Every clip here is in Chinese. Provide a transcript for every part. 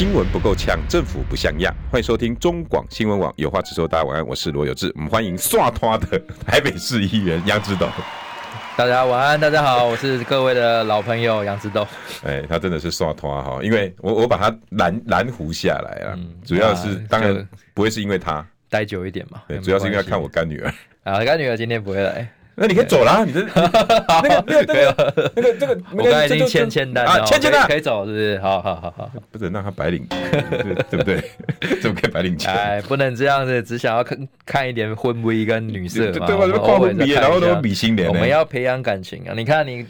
新闻不够呛，政府不像样。欢迎收听中广新闻网，有话直说。大家晚安，我是罗有志。我们欢迎刷拖的台北市议员杨指导。大家晚安，大家好，我是各位的老朋友杨志斗。哎，他真的是刷拖哈，因为我我把他拦拦胡下来啊，嗯、主要是当然不会是因为他待久一点嘛，对，主要是因为要看我干女儿啊，干女儿今天不会来。那你可以走了，你这那个那个那个那个这个，我刚才已经签签单了，签签单可以走，是不是？好好好好，不准让他白领，对不对？怎么可以白领钱？哎，不能这样子，只想要看看一点婚威跟女色嘛，对吧？跨婚礼，然后都比心脸，我们要培养感情啊！你看你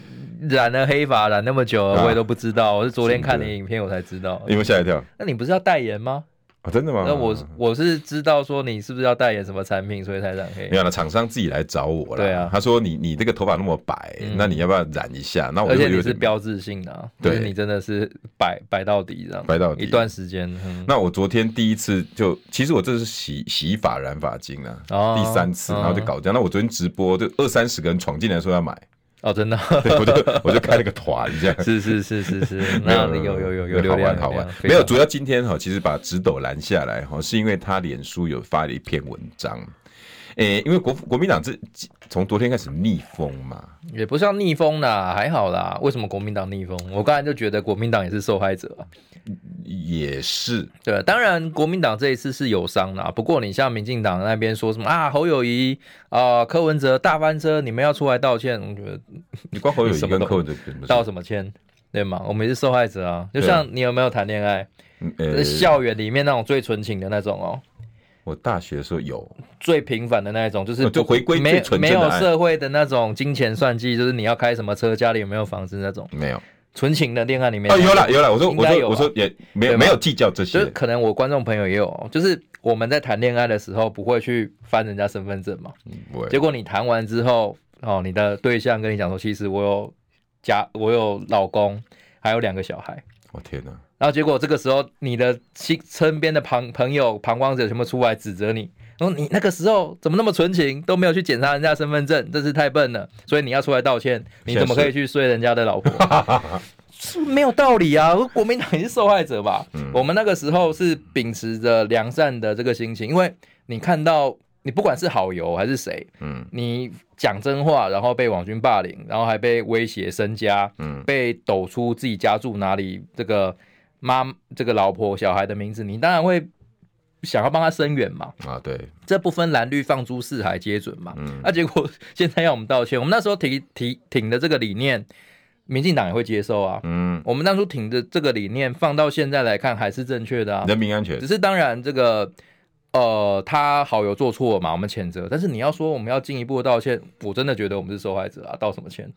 染了黑发染那么久了，我也都不知道，我是昨天看你影片我才知道，有没有吓一跳？那你不是要代言吗？啊，真的吗？那我我是知道说你是不是要代言什么产品，所以才染黑。没有了，厂商自己来找我了。对啊，他说你你这个头发那么白，那你要不要染一下？那我而且你是标志性的，对，你真的是白白到底这样，白到底一段时间。那我昨天第一次就，其实我这是洗洗发染发精啊，第三次，然后就搞这样。那我昨天直播就二三十个人闯进来说要买。哦，真的，我就我就开了个团，这样。是是是是是，那有有有有流量，好玩。没有，主要今天哈，其实把直斗拦下来哈，是因为他脸书有发了一篇文章，诶，因为国国民党这从昨天开始逆风嘛，也不像逆风啦，还好啦。为什么国民党逆风？我刚才就觉得国民党也是受害者。也是对，当然国民党这一次是有伤啦。不过你像民进党那边说什么啊，侯友谊啊、呃，柯文哲大翻车，你们要出来道歉。我觉得你光侯友宜跟柯文哲道什么歉，对吗？我们也是受害者啊。就像你有没有谈恋爱？呃、校园里面那种最纯情的那种哦。我大学的时候有。最平凡的那一种，就是就回归没没有社会的那种金钱算计，就是你要开什么车，家里有没有房子那种，没有。纯情的恋爱里面哦，有了有了，我说我说我说也没有没有计较这些，就是可能我观众朋友也有，就是我们在谈恋爱的时候不会去翻人家身份证嘛，结果你谈完之后哦，你的对象跟你讲说，其实我有家，我有老公，还有两个小孩，我天哪！然后结果这个时候你的亲身边的旁朋友旁观者全部出来指责你。说你那个时候怎么那么纯情，都没有去检查人家身份证，真是太笨了。所以你要出来道歉。你怎么可以去睡人家的老婆？是没有道理啊！国民党也是受害者吧？嗯、我们那个时候是秉持着良善的这个心情，因为你看到你不管是好友还是谁，嗯，你讲真话，然后被网军霸凌，然后还被威胁身家，嗯，被抖出自己家住哪里，这个妈这个老婆小孩的名字，你当然会。想要帮他声援嘛？啊，对，这不分蓝绿，放诸四海皆准嘛。嗯，那、啊、结果 现在要我们道歉，我们那时候提提挺的这个理念，民进党也会接受啊。嗯，我们当初挺的这个理念，放到现在来看还是正确的啊。人民安全，只是当然这个呃，他好友做错了嘛，我们谴责。但是你要说我们要进一步的道歉，我真的觉得我们是受害者啊，道什么歉？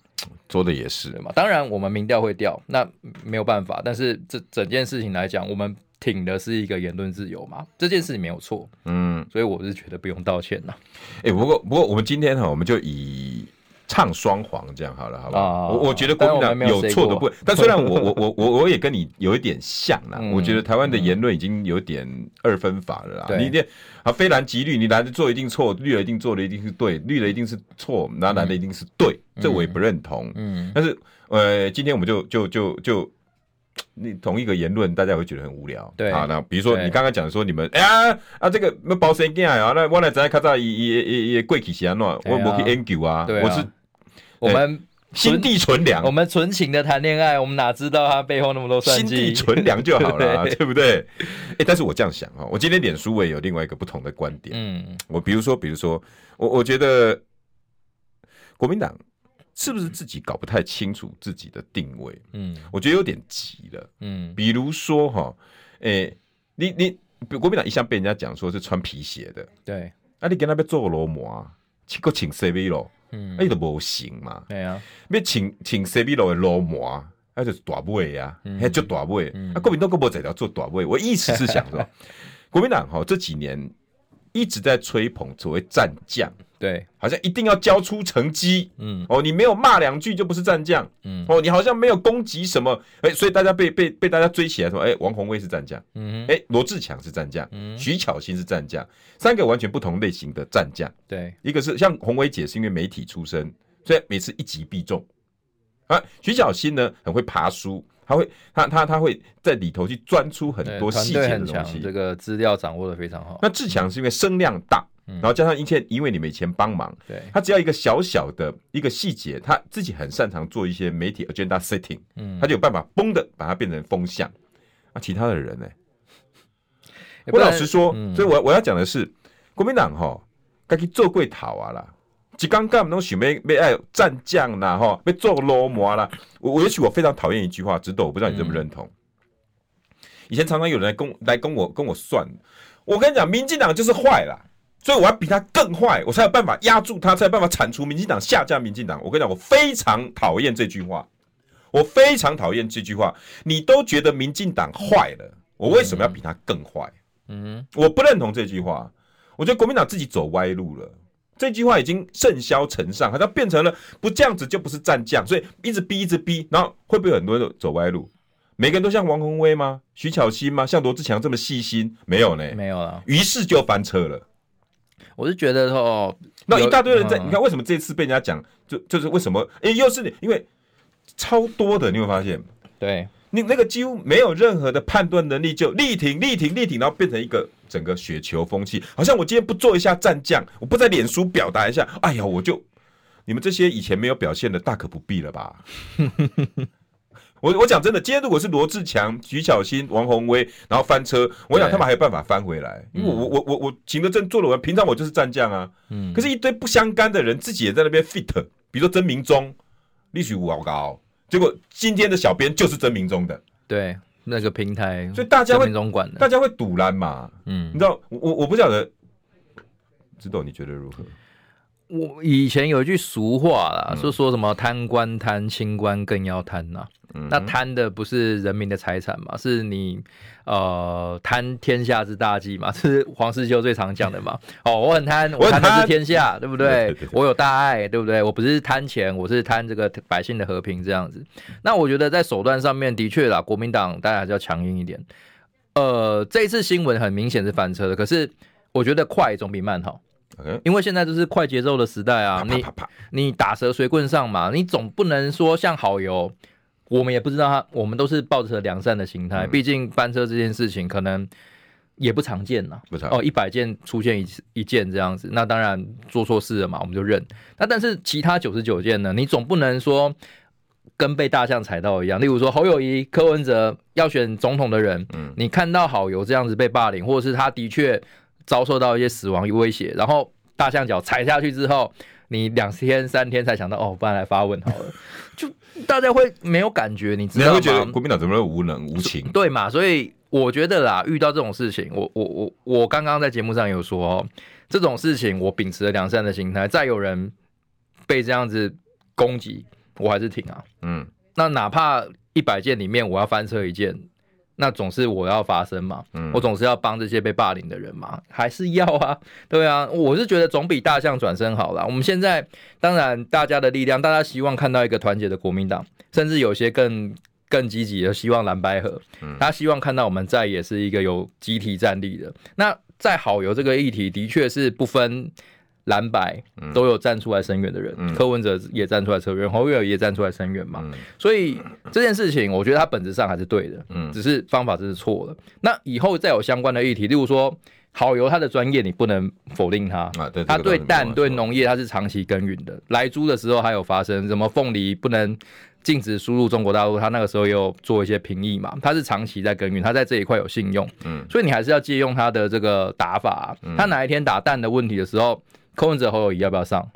说的也是嘛。当然我们民调会掉，那没有办法。但是这整件事情来讲，我们。挺的是一个言论自由嘛，这件事情没有错，嗯，所以我是觉得不用道歉呐。哎，不过不过我们今天哈，我们就以唱双簧这样好了，好不好？我我觉得国民党有错的不，但虽然我我我我我也跟你有一点像啦，我觉得台湾的言论已经有点二分法了啦。你这啊非蓝即绿，你蓝的做一定错，绿的一定做的一定是对，绿的一定是错，那蓝的一定是对，这我也不认同。嗯，但是呃，今天我们就就就就。你同一个言论，大家会觉得很无聊。对啊，那比如说你刚刚讲说你们，哎呀啊，这个那保谁惊啊？那我来在看到也也也也贵起些喏，我我去研究啊，我是我们心地纯良，我们纯情的谈恋爱，我们哪知道他背后那么多算计？心地纯良就好了，对不对？哎，但是我这样想啊，我今天脸书我也有另外一个不同的观点。嗯，我比如说，比如说，我我觉得国民党。是不是自己搞不太清楚自己的定位？嗯，我觉得有点急了。嗯，比如说哈，诶、欸，你你国民党一向被人家讲说是穿皮鞋的，对，啊，你跟他边做罗模，请个穿西米露，嗯，伊都无行嘛。对啊，要穿穿西米露的罗模，那就是大尾啊，还足大尾。啊，国民党佫无在条做大尾。我意思是想说，国民党吼这几年一直在吹捧所谓战将，对，好像一定要交出成绩，嗯，哦，你没有骂两句就不是战将，嗯，哦，你好像没有攻击什么，哎，所以大家被被被大家追起来说，哎，王宏威是战将，嗯，哎，罗志强是战将，嗯，徐巧芯是战将，三个完全不同类型的战将，对，一个是像宏威姐是因为媒体出身，所以每次一击必中，啊，徐巧芯呢很会爬书。他会，他他他会在里头去钻出很多细节的东西，这个资料掌握的非常好。那志强是因为声量大，然后加上一切，因为你没钱帮忙，对，他只要一个小小的一个细节，他自己很擅长做一些媒体 agenda setting，嗯，他就有办法崩的把它变成风向。那其他的人呢？我老实说，所以我我要讲的是，国民党哈，该去做柜讨啊啦。即刚刚拢想要要爱战将啦，吼，要做罗摩啦。我我也许我非常讨厌一句话，直斗，我不知道你认不认同。嗯、以前常常有人来跟来跟我跟我算，我跟你讲，民进党就是坏啦，所以我要比他更坏，我才有办法压住他，才有办法铲除民进党，下架民进党。我跟你讲，我非常讨厌这句话，我非常讨厌这句话。你都觉得民进党坏了，我为什么要比他更坏？嗯，我不认同这句话，我觉得国民党自己走歪路了。这句话已经甚嚣尘上，好像变成了不这样子就不是战将，所以一直逼，一直逼，然后会不会很多人走歪路？每个人都像王宏威吗？徐巧芯吗？像罗志强这么细心？没有呢，没有了。于是就翻车了。我是觉得哦，那一大堆人在，你看为什么这次被人家讲，就就是为什么？哎，又是你，因为超多的，你会发现，对。你那个几乎没有任何的判断能力，就力挺力挺力挺，然后变成一个整个雪球风气，好像我今天不做一下战将，我不在脸书表达一下，哎呀，我就你们这些以前没有表现的，大可不必了吧？我我讲真的，今天如果是罗志强、徐小新、王宏威，然后翻车，我想他们还有办法翻回来，因为我我我我行得正坐得稳，平常我就是战将啊，嗯。可是，一堆不相干的人自己也在那边 fit，比如说曾明忠，历史五好高。结果今天的小编就是曾明忠的，对那个平台，所以大家会管的，大家会堵拦嘛，嗯，你知道我我不晓得，知道你觉得如何？我以前有一句俗话啦，是、嗯、说什么贪官贪，清官更要贪呐、啊。嗯、那贪的不是人民的财产嘛？是你呃贪天下之大计嘛？这是黄世修最常讲的嘛？哦，我很贪，我贪的是天下，对不对？对对对对，我有大爱，对不对？我不是贪钱，我是贪这个百姓的和平这样子。那我觉得在手段上面的确啦，国民党大家还是要强硬一点。呃，这一次新闻很明显是翻车的，可是我觉得快总比慢好。因为现在就是快节奏的时代啊，你你打蛇随棍上嘛，你总不能说像好油。我们也不知道他，我们都是抱着良善的心态。毕竟翻车这件事情可能也不常见呐，不常哦，一百件出现一一件这样子，那当然做错事了嘛，我们就认。那但是其他九十九件呢？你总不能说跟被大象踩到一样。例如说侯友谊、柯文哲要选总统的人，嗯，你看到好友这样子被霸凌，或者是他的确遭受到一些死亡威胁，然后大象脚踩下去之后，你两天三天才想到哦，不然来发问好了，就。大家会没有感觉，你知道吗？你会觉得国民党怎么会无能无情？对嘛？所以我觉得啦，遇到这种事情，我我我我刚刚在节目上有说哦，这种事情我秉持了良善的心态，再有人被这样子攻击，我还是挺啊。嗯，那哪怕一百件里面我要翻车一件。那总是我要发声嘛，嗯，我总是要帮这些被霸凌的人嘛，还是要啊，对啊，我是觉得总比大象转身好啦。我们现在当然大家的力量，大家希望看到一个团结的国民党，甚至有些更更积极的希望蓝白合，嗯，他希望看到我们在也是一个有集体战力的。那在好油这个议题，的确是不分。蓝白都有站出来声援的人，嗯、柯文哲也站出来声援，侯友宜也站出来声援嘛。嗯、所以这件事情，我觉得他本质上还是对的，嗯，只是方法真是错了。那以后再有相关的议题，例如说好油他的专业，你不能否定他啊。对，他对蛋对农业它是长期耕耘的。来猪的时候还有发生什么凤梨不能禁止输入中国大陆，他那个时候也有做一些评议嘛。他是长期在耕耘，他在这一块有信用，嗯，所以你还是要借用他的这个打法。他哪一天打蛋的问题的时候，柯文哲、侯友宜要不要上？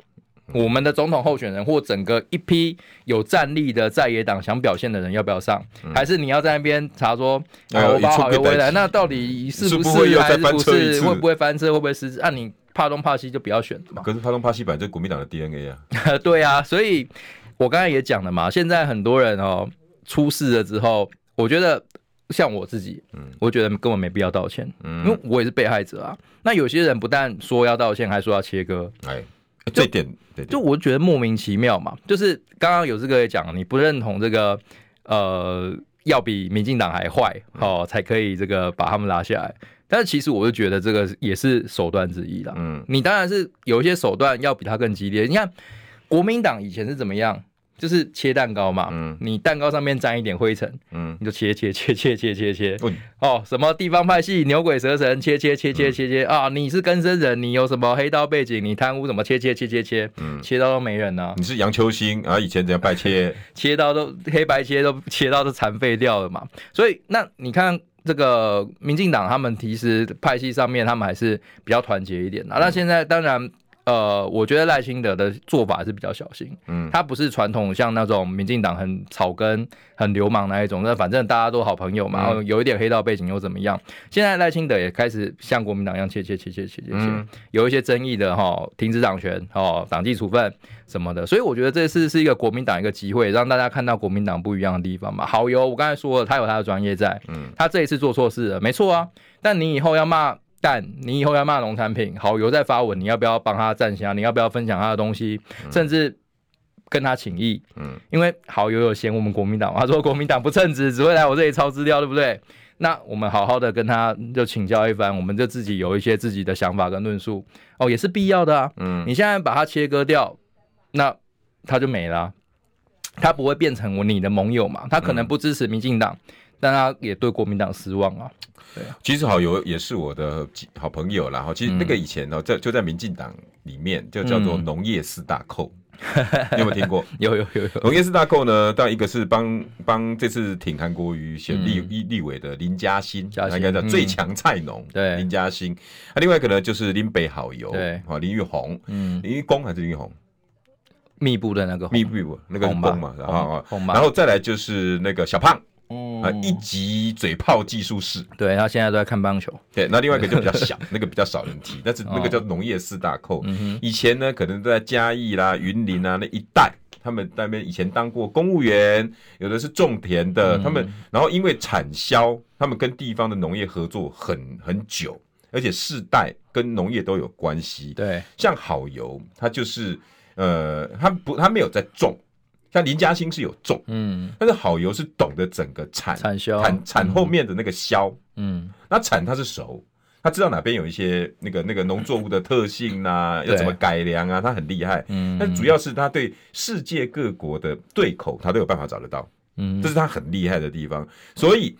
我们的总统候选人或整个一批有战力的在野党想表现的人要不要上？还是你要在那边查说，我把好友回来，那到底是不是还是不是？会不会翻车？会不会失职？啊，你怕东怕西就不要选嘛。可是怕东怕西本来就是国民党的 DNA 啊。对啊，所以我刚才也讲了嘛，现在很多人哦出事了之后，我觉得像我自己，嗯，我觉得根本没必要道歉，嗯，因为我也是被害者啊。那有些人不但说要道歉，还说要切割，哎，这点对，就我觉得莫名其妙嘛。就是刚刚有这个也讲，你不认同这个，呃，要比民进党还坏，哦，才可以这个把他们拉下来。但是其实我就觉得这个也是手段之一啦。嗯，你当然是有一些手段要比他更激烈。你看国民党以前是怎么样？就是切蛋糕嘛，嗯，你蛋糕上面沾一点灰尘，嗯，你就切切切切切切切，哦，什么地方派系牛鬼蛇神，切切切切切切啊，你是根生人，你有什么黑道背景，你贪污什么，切切切切切，嗯，切到都没人呢。你是杨秋兴啊，以前怎样拜切，切到都黑白切都切到都残废掉了嘛。所以那你看这个民进党他们其实派系上面他们还是比较团结一点的。那现在当然。呃，我觉得赖清德的做法是比较小心，嗯，他不是传统像那种民进党很草根、很流氓那一种，那反正大家都好朋友嘛，然后有一点黑道背景又怎么样？现在赖清德也开始像国民党一样切切切切切切。切，有一些争议的哈，停止党权哦，党纪处分什么的，所以我觉得这次是一个国民党一个机会，让大家看到国民党不一样的地方嘛。好油，我刚才说了，他有他的专业在，嗯，他这一次做错事了，没错啊，但你以后要骂。但你以后要骂农产品，好友在发文，你要不要帮他站下？你要不要分享他的东西，甚至跟他请益？嗯，因为好友有嫌我们国民党，他说国民党不称职，只会来我这里抄资料，对不对？那我们好好的跟他就请教一番，我们就自己有一些自己的想法跟论述，哦，也是必要的啊。嗯，你现在把它切割掉，那他就没了，他不会变成我你的盟友嘛？他可能不支持民进党，但他也对国民党失望啊。对，其实好友也是我的好朋友啦。哈，其实那个以前呢，在就在民进党里面，就叫做农业四大寇，你有没有听过？有有有有。农业四大寇呢，当然一个是帮帮这次挺韩国瑜选立立立委的林嘉欣，他应该叫最强菜农，对，林嘉欣。啊，另外一个呢就是林北好友，对，啊，林玉红，嗯，林玉公还是林玉红？密布的那个密布那个公嘛，然后然后再来就是那个小胖。嗯啊，一级嘴炮技术士，对，他现在都在看棒球。对，那另外一个就比较小，那个比较少人提，但是那个叫农业四大寇。嗯、以前呢，可能都在嘉义啦、云林啊那一带，他们那边以前当过公务员，有的是种田的，嗯、他们然后因为产销，他们跟地方的农业合作很很久，而且世代跟农业都有关系。对，像好油，它就是呃，他不，他没有在种。像林嘉欣是有种，嗯，但是好油是懂得整个产产销产产后面的那个销，嗯，那产它是熟，他知道哪边有一些那个那个农作物的特性啊，要怎么改良啊，他很厉害，嗯，但主要是他对世界各国的对口，他都有办法找得到，嗯，这是他很厉害的地方，所以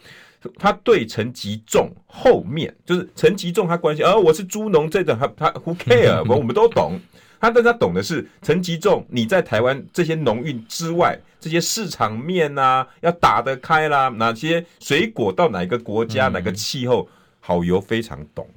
他对陈吉仲后面就是陈吉仲他关心，哦，我是猪农这种，他他 who care，我我们都懂。他更加懂的是陈吉仲，你在台湾这些农运之外，这些市场面啊，要打得开啦，哪些水果到哪个国家，哪个气候，好油非常懂。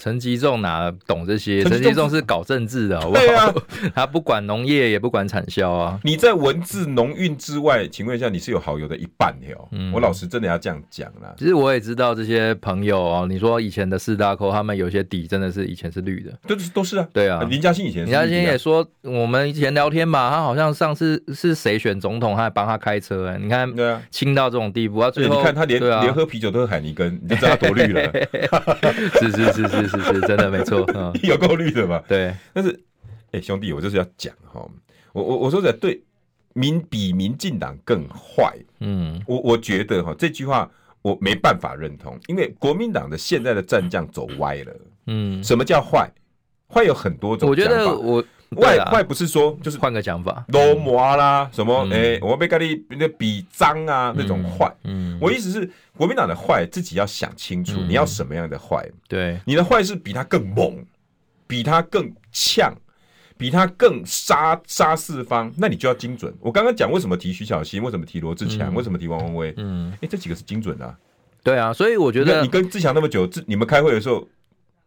陈吉仲哪懂这些？陈吉仲是搞政治的，好不好？对啊，他不管农业，也不管产销啊。你在文字农运之外，请问一下，你是有好友的一半哟？嗯，我老实真的要这样讲啦。其实我也知道这些朋友哦，你说以前的四大寇，他们有些底真的是以前是绿的，都是都是啊。对啊，林嘉欣以前，林嘉欣也说，我们以前聊天嘛，他好像上次是谁选总统，他还帮他开车哎，你看，对啊，亲到这种地步他，最后你看他连连喝啤酒都是海尼根，你就知道他多绿了。是是是是。是是，真的没错，嗯、有够绿的嘛？对，但是，哎、欸，兄弟，我就是要讲哈，我我我说的对，民比民进党更坏，嗯，我我觉得哈这句话我没办法认同，因为国民党的现在的战将走歪了，嗯，什么叫坏？坏有很多种，我觉得我。坏坏不是说就是换个讲法，罗摩啦，什么哎，我被跟你那比脏啊那种坏。嗯，我意思是国民党的坏自己要想清楚，你要什么样的坏？对，你的坏是比他更猛，比他更呛，比他更杀杀四方，那你就要精准。我刚刚讲为什么提徐小新，为什么提罗志强，为什么提王文威？嗯，哎，这几个是精准的。对啊，所以我觉得你跟志强那么久，你们开会的时候会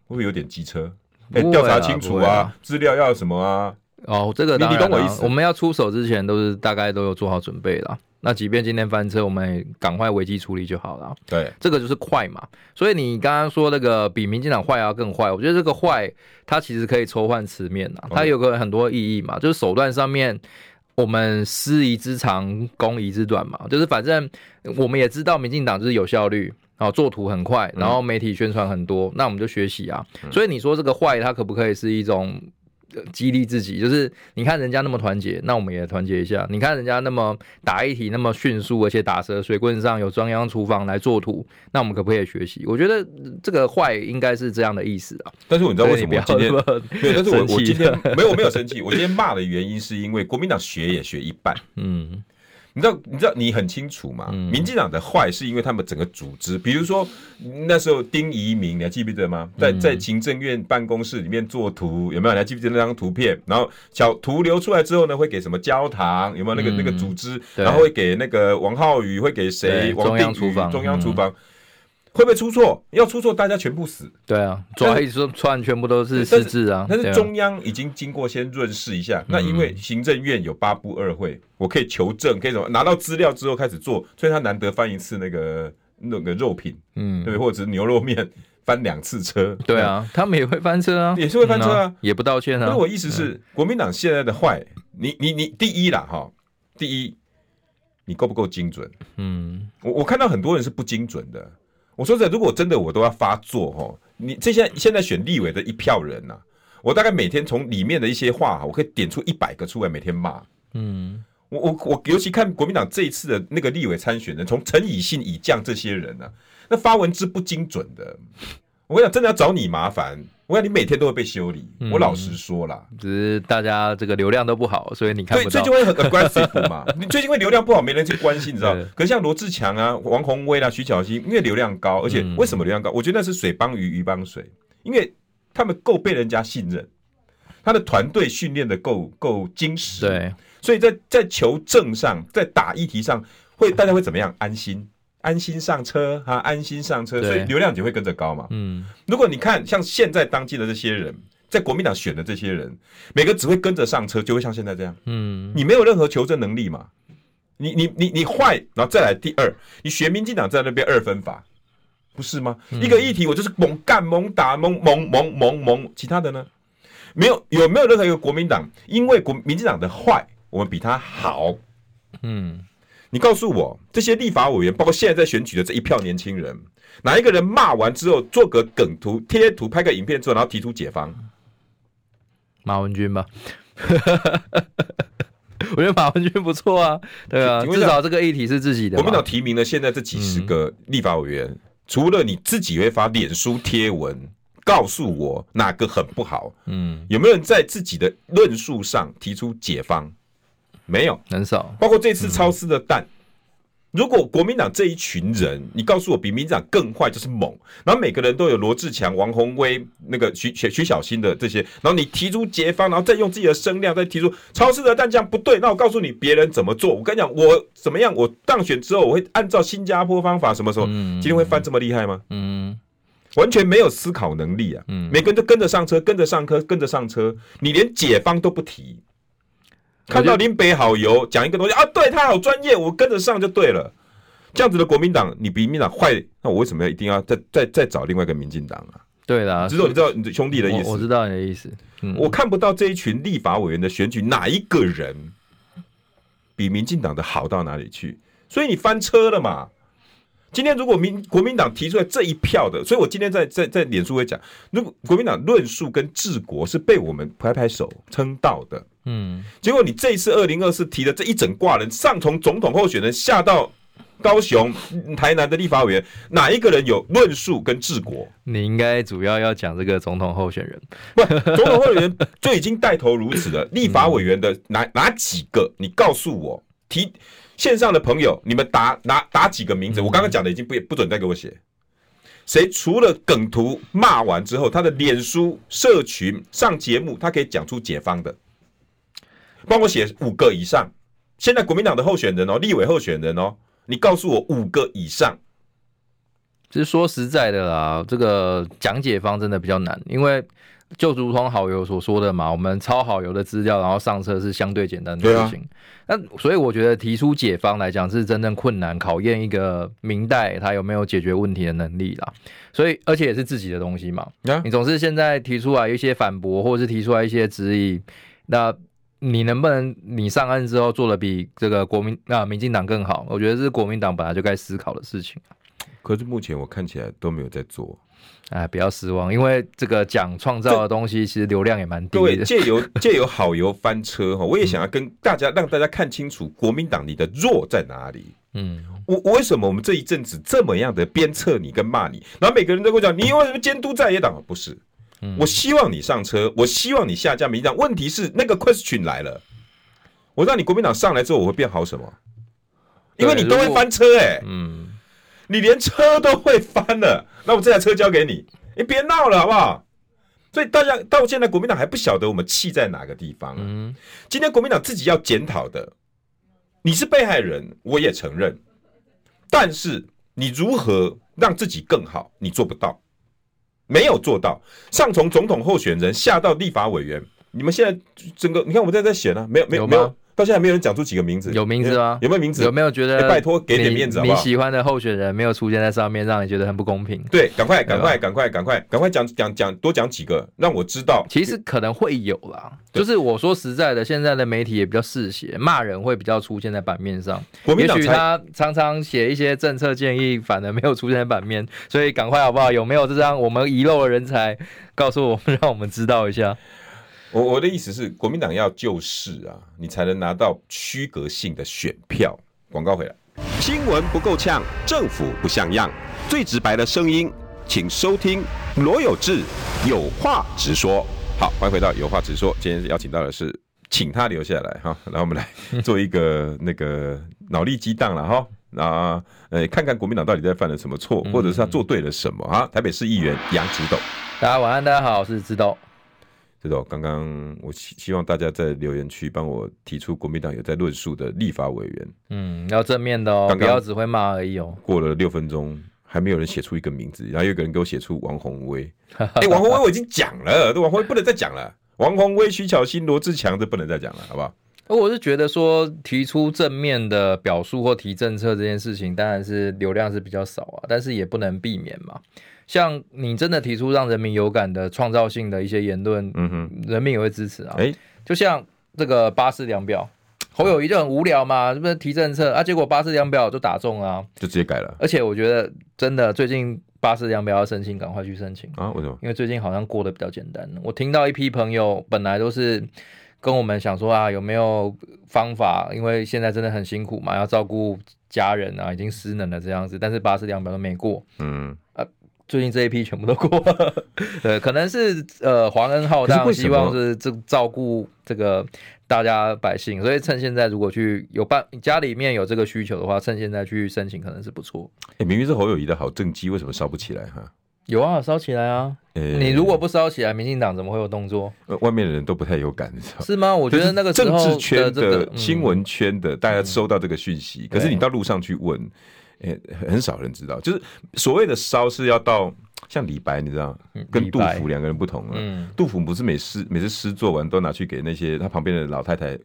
不会有点机车？哎，调查清楚啊！资料要什么啊？哦，这个你你懂我意思。我们要出手之前，都是大概都有做好准备了。那即便今天翻车，我们也赶快危机处理就好了。对，这个就是快嘛。所以你刚刚说那个比民进党坏要更坏，我觉得这个坏它其实可以抽换词面呐，它有个很多意义嘛，就是手段上面。我们师夷之长，攻夷之短嘛，就是反正我们也知道民进党就是有效率，然后做图很快，然后媒体宣传很多，嗯、那我们就学习啊。所以你说这个坏，它可不可以是一种？激励自己，就是你看人家那么团结，那我们也团结一下。你看人家那么打一题那么迅速，而且打蛇水棍上有中央厨房来做图，那我们可不可以学习？我觉得这个坏应该是这样的意思啊。但是你知道为什么我今天？对，但是我我今天没有我没有生气，我今天骂的原因是因为国民党学也学一半，嗯。你知道，你知道，你很清楚嘛？嗯、民进党的坏是因为他们整个组织，比如说那时候丁仪明，你还记不记得吗？在在行政院办公室里面做图，有没有？你还记不记得那张图片？然后小图流出来之后呢，会给什么焦糖？有没有那个、嗯、那个组织？然后会给那个王浩宇，会给谁？王定厨房，中央厨房。嗯会不会出错？要出错，大家全部死。对啊，抓一串全部都是失智啊。但是中央已经经过先润饰一下，啊、那因为行政院有八部二会，我可以求证，可以什么拿到资料之后开始做，所以他难得翻一次那个那个肉品，嗯，对，或者是牛肉面翻两次车。对啊，他们也会翻车啊，也是会翻车啊，嗯、也不道歉啊。那我意思是，嗯、国民党现在的坏，你你你第一啦哈，第一，你够不够精准？嗯，我我看到很多人是不精准的。我说这，如果真的我都要发作哦，你这些现在选立委的一票人呐、啊，我大概每天从里面的一些话，我可以点出一百个出来，每天骂。嗯，我我我尤其看国民党这一次的那个立委参选人，从陈以信、以将这些人呢、啊，那发文之不精准的，我跟你讲，真的要找你麻烦。我看你每天都会被修理，嗯、我老实说啦，只是大家这个流量都不好，所以你看不到，所以就会很 aggressive 嘛。你最近因为流量不好，没人去关心，你知道？可是像罗志强啊、王鸿薇啦、徐巧芯，因为流量高，而且为什么流量高？我觉得那是水帮鱼，鱼帮水，因为他们够被人家信任，他的团队训练的够够精实，对，所以在在求证上，在打议题上，会大家会怎么样？安心。安心上车啊，安心上车，所以流量就会跟着高嘛。嗯，如果你看像现在当季的这些人，在国民党选的这些人，每个只会跟着上车，就会像现在这样。嗯，你没有任何求证能力嘛？你你你你坏，然后再来第二，你学民进党在那边二分法，不是吗？一个议题我就是猛干猛打猛猛猛猛猛，其他的呢？没有有没有任何一个国民党因为国民进党的坏，我们比他好？嗯。你告诉我，这些立法委员，包括现在在选举的这一票年轻人，哪一个人骂完之后做个梗图、贴图、拍个影片之后，然后提出解方？马文君吧，我觉得马文君不错啊，对啊，至少这个议题是自己的。国民党提名了现在这几十个立法委员，嗯、除了你自己会发脸书贴文告诉我哪个很不好，嗯，有没有人在自己的论述上提出解方？没有，很少。包括这次超市的蛋，嗯、如果国民党这一群人，你告诉我比民进党更坏就是猛，然后每个人都有罗志强、王宏威、那个徐徐徐小新的这些，然后你提出解方，然后再用自己的声量再提出超市的蛋这样不对，那我告诉你别人怎么做。我跟你讲，我怎么样？我当选之后我会按照新加坡方法，什么时候？嗯、今天会翻这么厉害吗？嗯，完全没有思考能力啊！嗯，每个人都跟着上车，跟着上车，跟着上车，你连解方都不提。看到林北好油讲一个东西啊，对他好专业，我跟着上就对了。这样子的国民党，你比民进党坏，那我为什么要一定要再再再找另外一个民进党啊？对啦，只是你知道你兄弟的意思我，我知道你的意思。嗯、我看不到这一群立法委员的选举哪一个人比民进党的好到哪里去，所以你翻车了嘛？今天如果民国民党提出来这一票的，所以我今天在在在脸书会讲，如果国民党论述跟治国是被我们拍拍手称道的。嗯，结果你这一次二零二四提的这一整挂人，上从总统候选人下到高雄、台南的立法委员，哪一个人有论述跟治国？你应该主要要讲这个总统候选人，不，总统候选人就已经带头如此了。立法委员的哪哪几个？你告诉我，提线上的朋友，你们打哪打几个名字？我刚刚讲的已经不不准再给我写。谁除了梗图骂完之后，他的脸书社群上节目，他可以讲出解方的？帮我写五个以上。现在国民党的候选人哦，立委候选人哦，你告诉我五个以上。其实说实在的啦，这个讲解方真的比较难，因为就如同好友所说的嘛，我们抄好友的资料，然后上车是相对简单的事情。那、啊、所以我觉得提出解方来讲是真正困难，考验一个明代他有没有解决问题的能力啦。所以而且也是自己的东西嘛，啊、你总是现在提出来一些反驳，或者是提出来一些质疑，那。你能不能你上岸之后做的比这个国民啊民进党更好？我觉得是国民党本来就该思考的事情。可是目前我看起来都没有在做，哎，不要失望，因为这个讲创造的东西，其实流量也蛮低的。各位借由 借由好油翻车哈，我也想要跟大家让大家看清楚国民党你的弱在哪里。嗯，我我为什么我们这一阵子这么样的鞭策你跟骂你，然后每个人都会讲你为什么监督在野党？不是，我希望你上车，我希望你下架民进党。问题是那个 question 来了，我让你国民党上来之后，我会变好什么？因为你都会翻车哎，嗯。你连车都会翻了，那我这台车交给你，你别闹了好不好？所以大家到现在国民党还不晓得我们气在哪个地方。嗯，今天国民党自己要检讨的，你是被害人，我也承认，但是你如何让自己更好，你做不到，没有做到。上从总统候选人，下到立法委员，你们现在整个，你看我在这写呢，没有，没有，没有。到现在没有人讲出几个名字，有名字吗？有没有名字？有没有觉得？拜托给点面子好不好？你喜欢的候选人没有出现在上面，让你觉得很不公平。对，赶快，赶快，赶快，赶快，赶快讲讲讲，多讲几个，让我知道。其实可能会有啦，就是我说实在的，现在的媒体也比较嗜血，骂人会比较出现在版面上。也许他常常写一些政策建议，反而没有出现在版面，所以赶快好不好？有没有这张我们遗漏的人才，告诉我们，让我们知道一下。我我的意思是，国民党要救市啊，你才能拿到区隔性的选票。广告回来，新闻不够呛，政府不像样，最直白的声音，请收听罗有志有话直说。好，欢迎回到有话直说。今天邀请到的是，请他留下来哈，然后我们来 做一个那个脑力激荡了哈，那呃看看国民党到底在犯了什么错，或者是他做对了什么啊？台北市议员杨植斗，大家晚安，大家好，我是植斗。知道，刚刚我希希望大家在留言区帮我提出国民党有在论述的立法委员，嗯，要正面的哦，刚刚不要只会骂而已哦。过了六分钟，还没有人写出一个名字，然后有个人给我写出王宏威，哎、欸，王宏威我已经讲了，这王宏威不能再讲了，王宏威、徐巧芯、罗志强这不能再讲了，好不好？我是觉得说提出正面的表述或提政策这件事情，当然是流量是比较少啊，但是也不能避免嘛。像你真的提出让人民有感的创造性的一些言论，嗯哼，人民也会支持啊。哎、欸，就像这个巴氏量表，侯友谊就很无聊嘛，是不是提政策啊？结果巴氏量表就打中啊，就直接改了。而且我觉得真的最近巴氏量表要申请，赶快去申请啊！为什么？因为最近好像过得比较简单。我听到一批朋友本来都是跟我们想说啊，有没有方法？因为现在真的很辛苦嘛，要照顾家人啊，已经失能了这样子，但是巴氏量表都没过，嗯。最近这一批全部都过了，对，可能是呃皇恩浩荡，希望是这照顾这个大家百姓，所以趁现在如果去有办家里面有这个需求的话，趁现在去申请可能是不错。哎、欸，明明是侯友宜的好政绩，为什么烧不起来哈？有啊，烧起来啊！欸、你如果不烧起来，民进党怎么会有动作？外面的人都不太有感，你知道是吗？我觉得那个政治圈的新闻圈的大家收到这个讯息，嗯、可是你到路上去问。欸、很少人知道，就是所谓的烧是要到像李白，你知道，跟杜甫两个人不同了。嗯，杜甫不是每诗每次诗做完都拿去给那些他旁边的老太太。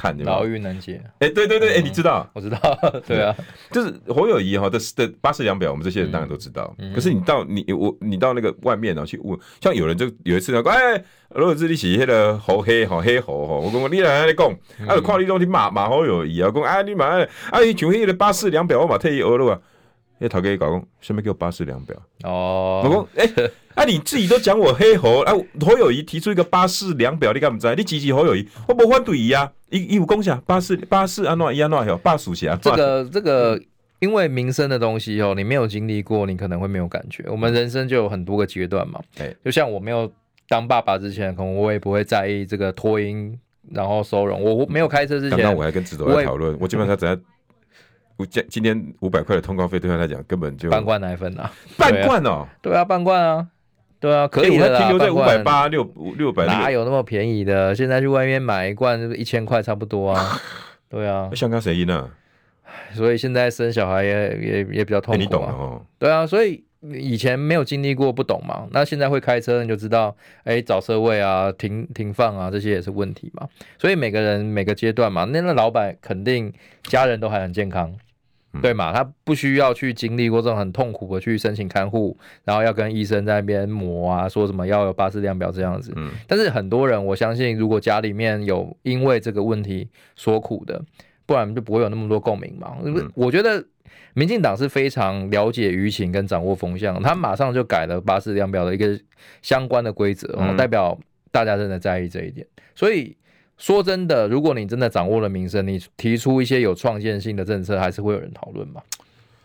看老嫗能解，哎、欸，对对对，哎、欸，你知道？我知道，对啊，就是侯友谊哈的的巴氏量表，我们这些人当然都知道。嗯、可是你到你我你到那个外面然后去问，像有人就有一次说，哎，罗有志你是那个侯黑吼黑侯吼，我跟我你来来讲，啊，就看你拢去骂骂侯友谊啊，讲啊你骂，啊你像迄个巴氏量表，我嘛替伊学了啊。哎，头家讲，什么叫巴氏量表？哦，我讲，哎、欸，啊，你自己都讲我黑猴，啊，侯友谊提出一个巴氏量表，你敢不知？你支持侯友谊，我无反对伊啊，伊伊有讲啥？巴氏巴氏安怎伊安怎哟？巴属下。这个这个，因为民生的东西哦，你没有经历过，你可能会没有感觉。我们人生就有很多个阶段嘛，对，就像我没有当爸爸之前，可能我也不会在意这个托婴，然后收容。我没有开车之前，刚刚我还跟植斗在讨论，我基本上只要。今今天五百块的通告费对他来讲根本就半罐奶粉啊，半罐哦，对啊，半罐啊，对啊，可以的啦。停留在五百八六六百，哪有那么便宜的？现在去外面买一罐一千块差不多啊，对啊。香港谁赢呢？所以现在生小孩也也也比较痛苦啊。你懂哦？对啊，所以。以前没有经历过，不懂嘛。那现在会开车，你就知道，哎、欸，找车位啊，停停放啊，这些也是问题嘛。所以每个人每个阶段嘛，那那老板肯定家人都还很健康，对嘛？他不需要去经历过这种很痛苦的去申请看护，然后要跟医生在那边磨啊，说什么要有巴氏量表这样子。嗯，但是很多人，我相信如果家里面有因为这个问题所苦的，不然就不会有那么多共鸣嘛。嗯，我觉得民进党是非常了解舆情跟掌握风向，他马上就改了巴氏量表的一个相关的规则，代表大家真的在意这一点，所以。说真的，如果你真的掌握了民生，你提出一些有创建性的政策，还是会有人讨论嘛？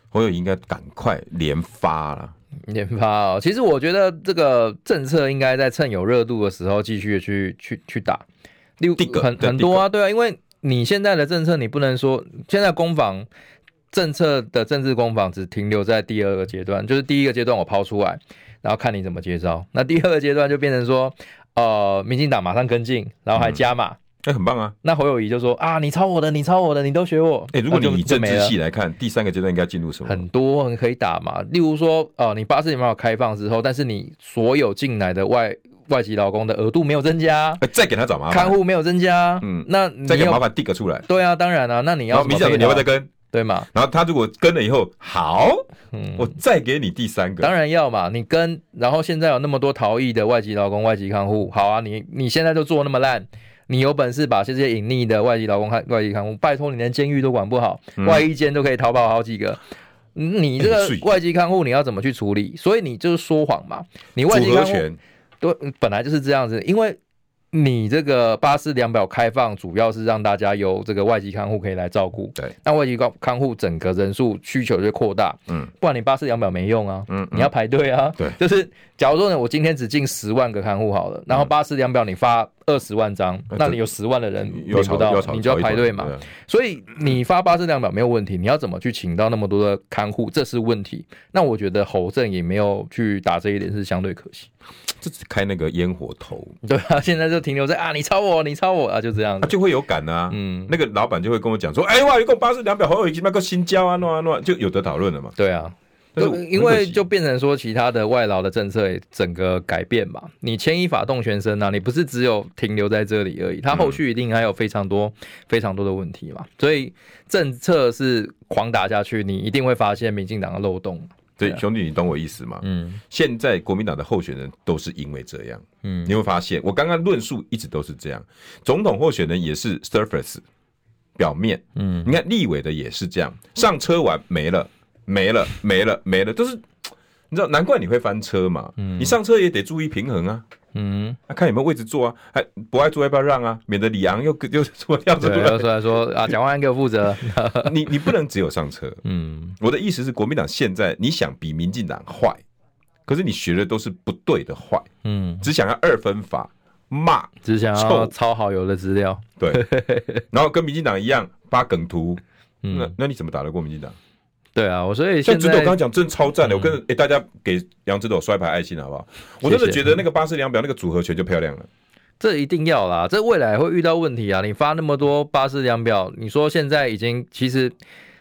侯友宜应该赶快连发了，连发哦。其实我觉得这个政策应该在趁有热度的时候继续去去去打。例如很很多啊，对啊，因为你现在的政策，你不能说现在攻防政策的政治攻防只停留在第二个阶段，就是第一个阶段我抛出来，然后看你怎么接招。那第二个阶段就变成说，呃，民进党马上跟进，然后还加码。嗯哎、欸，很棒啊！那侯友谊就说啊，你抄我的，你抄我的，你都学我。哎、欸，如果你以政治系来看，第三个阶段应该进入什么？很多人可以打嘛，例如说，哦、呃，你巴氏量表开放之后，但是你所有进来的外外籍劳工的额度没有增加，欸、再给他找麻烦，看护没有增加，嗯，那你再给麻烦递个出来。对啊，当然啊，那你要民进党你要再跟对嘛？然后他如果跟了以后好，嗯，我再给你第三个，当然要嘛，你跟，然后现在有那么多逃逸的外籍劳工、外籍看护，好啊，你你现在就做那么烂。你有本事把这些隐匿的外籍劳工看外籍看护，拜托你连监狱都管不好，嗯、外一间都可以逃跑好几个。你这个外籍看护你要怎么去处理？所以你就是说谎嘛。你外籍看护对，本来就是这样子，因为。你这个巴士量表开放，主要是让大家由这个外籍看护可以来照顾。对，那外籍看护整个人数需求就扩大。嗯，不然你巴士量表没用啊。嗯，你要排队啊。对，就是假如说呢，我今天只进十万个看护好了，然后巴士量表你发二十万张，那你有十万的人领不到，你就要排队嘛。所以你发巴氏量表没有问题，你要怎么去请到那么多的看护，这是问题。那我觉得侯正也没有去打这一点，是相对可惜。这只开那个烟火头，对啊，现在就停留在啊，你抄我，你抄我啊，就这样，他就会有感啊，嗯，那个老板就会跟我讲说，哎哇，一共巴氏量表，好有已经那个新交啊，弄啊弄，就有得讨论了嘛。对啊，就因为就变成说其他的外劳的政策也整个改变嘛，你牵一发动全身啊，你不是只有停留在这里而已，它后续一定还有非常多非常多的问题嘛，所以政策是狂打下去，你一定会发现民进党的漏洞。所以兄弟，你懂我意思吗？嗯，现在国民党的候选人都是因为这样，嗯，你会发现我刚刚论述一直都是这样，总统候选人也是 surface 表面，嗯，你看立委的也是这样，上车完没了，没了，没了，没了，就是你知道，难怪你会翻车嘛，嗯，你上车也得注意平衡啊。嗯，啊，看有没有位置坐啊，还不爱坐要不要让啊？免得李昂又又说要这个，出来说 啊，蒋万安给我负责。你你不能只有上车。嗯，我的意思是，国民党现在你想比民进党坏，可是你学的都是不对的坏。嗯，只想要二分法骂，只想要抄好友的资料。对，然后跟民进党一样发梗图。嗯，那那你怎么打得过民进党？对啊，我所以像直斗刚刚讲真超赞的，嗯、我跟哎、欸、大家给杨直斗摔牌爱心好不好？我真的觉得那个巴氏量表那个组合拳就漂亮了。这一定要啦，这未来会遇到问题啊！你发那么多巴氏量表，你说现在已经其实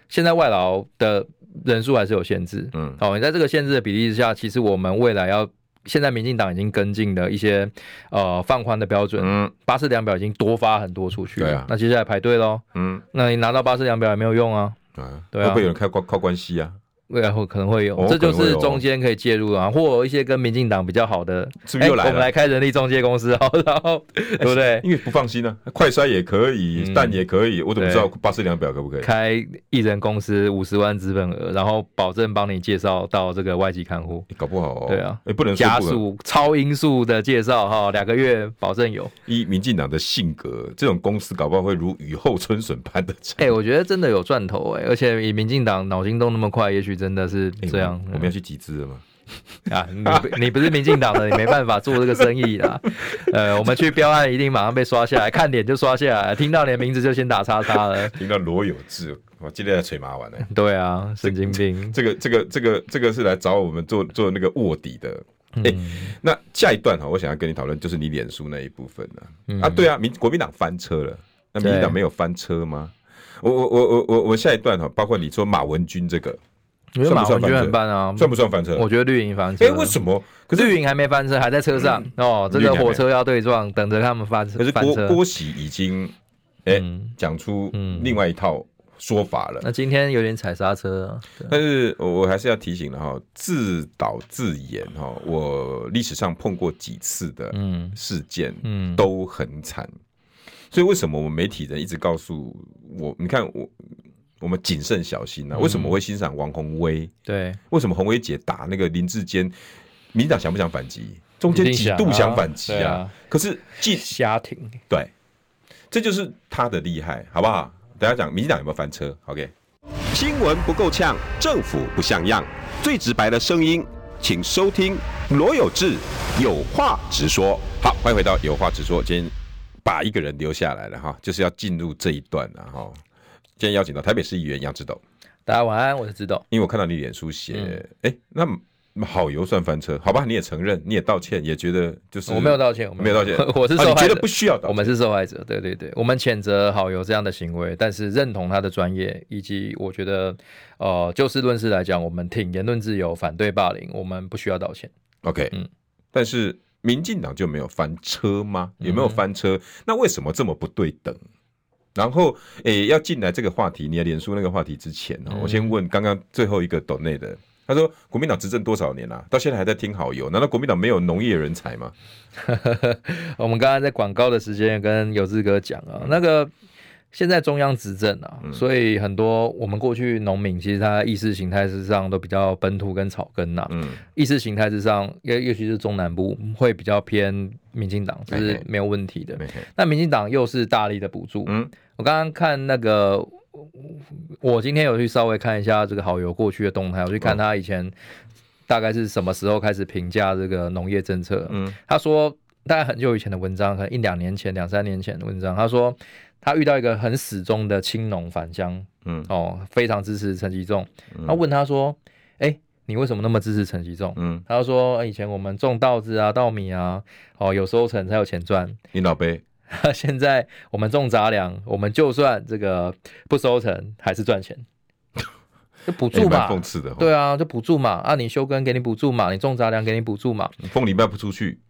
现在外劳的人数还是有限制，嗯，好，你在这个限制的比例之下，其实我们未来要现在民进党已经跟进的一些呃放宽的标准，嗯，巴氏量表已经多发很多出去，对啊，那接下来排队喽，嗯，那你拿到巴氏量表也没有用啊。啊，对啊，会不会有人靠靠靠关系啊？未来会可能会有，这就是中间可以介入啊，或一些跟民进党比较好的，是不是又来了？我们来开人力中介公司，然后对不对？因为不放心啊，快筛也可以，但也可以，我怎么知道巴氏量表可不可以？开一人公司五十万资本额，然后保证帮你介绍到这个外籍看护，搞不好对啊，哎，不能加速超音速的介绍哈，两个月保证有。一民进党的性格，这种公司搞不好会如雨后春笋般的。哎，我觉得真的有赚头哎，而且以民进党脑筋动那么快，也许真的是这样。我们要去集资了吗？啊，你 你不是民进党的，你没办法做这个生意啦。呃，我们去标案一定马上被刷下来，看脸就刷下来，听到你的名字就先打叉叉了。听到罗有志，我今天在捶麻丸呢。对啊，神经病。这个这个这个这个是来找我们做做那个卧底的。哎、欸，那下一段哈，我想要跟你讨论就是你脸书那一部分了。嗯、啊，对啊，民国民党翻车了，那民进党没有翻车吗？我我我我我我下一段哈，包括你说马文君这个。我觉得马文君很棒啊，算不算翻车？我觉得绿营翻车。哎，为什么？可是绿营还没翻车，还在车上哦。这个火车要对撞，等着他们翻车。可是郭郭喜已经哎讲出另外一套说法了。那今天有点踩刹车啊，但是我还是要提醒了哈，自导自演哈，我历史上碰过几次的事件，嗯，都很惨。所以为什么我们媒体人一直告诉我，你看我。我们谨慎小心呐、啊。为什么会欣赏王鸿薇？对，为什么宏威姐打那个林志坚？民进党想不想反击？中间几度想反击啊？啊可是既瞎挺，对，这就是他的厉害，好不好？等下讲民进党有没有翻车？OK，新闻不够呛，政府不像样，最直白的声音，请收听罗有志有话直说。好，欢迎回到有话直说。今天把一个人留下来了哈，就是要进入这一段了哈。今天邀请到台北市议员杨志斗，大家晚安，我是志斗。因为我看到你脸书写，哎、嗯欸，那好油算翻车，好吧？你也承认，你也道歉，也觉得就是我没有道歉，我没有道歉，我是受害者、觉得不需要道歉，我们是受害者，对对对，我们谴责好油这样的行为，但是认同他的专业，以及我觉得，呃，就事论事来讲，我们挺言论自由，反对霸凌，我们不需要道歉。OK，嗯，但是民进党就没有翻车吗？有没有翻车？嗯、那为什么这么不对等？然后，诶，要进来这个话题，你的脸书那个话题之前呢，我先问刚刚最后一个岛内的，他说国民党执政多少年了，啊，到现在还在听好友？难道国民党没有农业人才吗？我们刚刚在广告的时间跟有志哥讲啊，那个。现在中央执政啊，所以很多我们过去农民其实他意识形态之上都比较本土跟草根呐。嗯，意识形态之上，尤尤其是中南部会比较偏民进党，这是没有问题的。那民进党又是大力的补助。嗯，我刚刚看那个，我今天有去稍微看一下这个好友过去的动态，我去看他以前大概是什么时候开始评价这个农业政策。嗯，他说大概很久以前的文章，可能一两年前、两三年前的文章，他说。他遇到一个很死忠的青农返乡，嗯，哦，非常支持陈吉仲。他问他说：“哎、欸，你为什么那么支持陈其仲？”嗯，他说：“以前我们种稻子啊、稻米啊，哦，有收成才有钱赚。你老贝，现在我们种杂粮，我们就算这个不收成，还是赚钱，就补助嘛。讽刺的，对啊，就补助嘛。啊，你休耕给你补助嘛，你种杂粮给你补助嘛。凤梨卖不出去，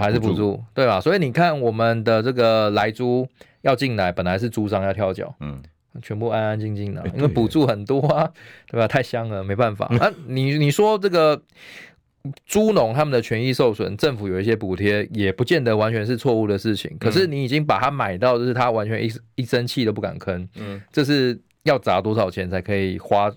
还是补助，对吧？所以你看我们的这个莱猪。”要进来，本来是租商要跳脚，嗯，全部安安静静的，因为补助很多啊，对吧？太香了，没办法。啊，你你说这个猪农他们的权益受损，政府有一些补贴，也不见得完全是错误的事情。可是你已经把它买到，就是他完全一一生气都不敢吭，嗯，这是要砸多少钱才可以花，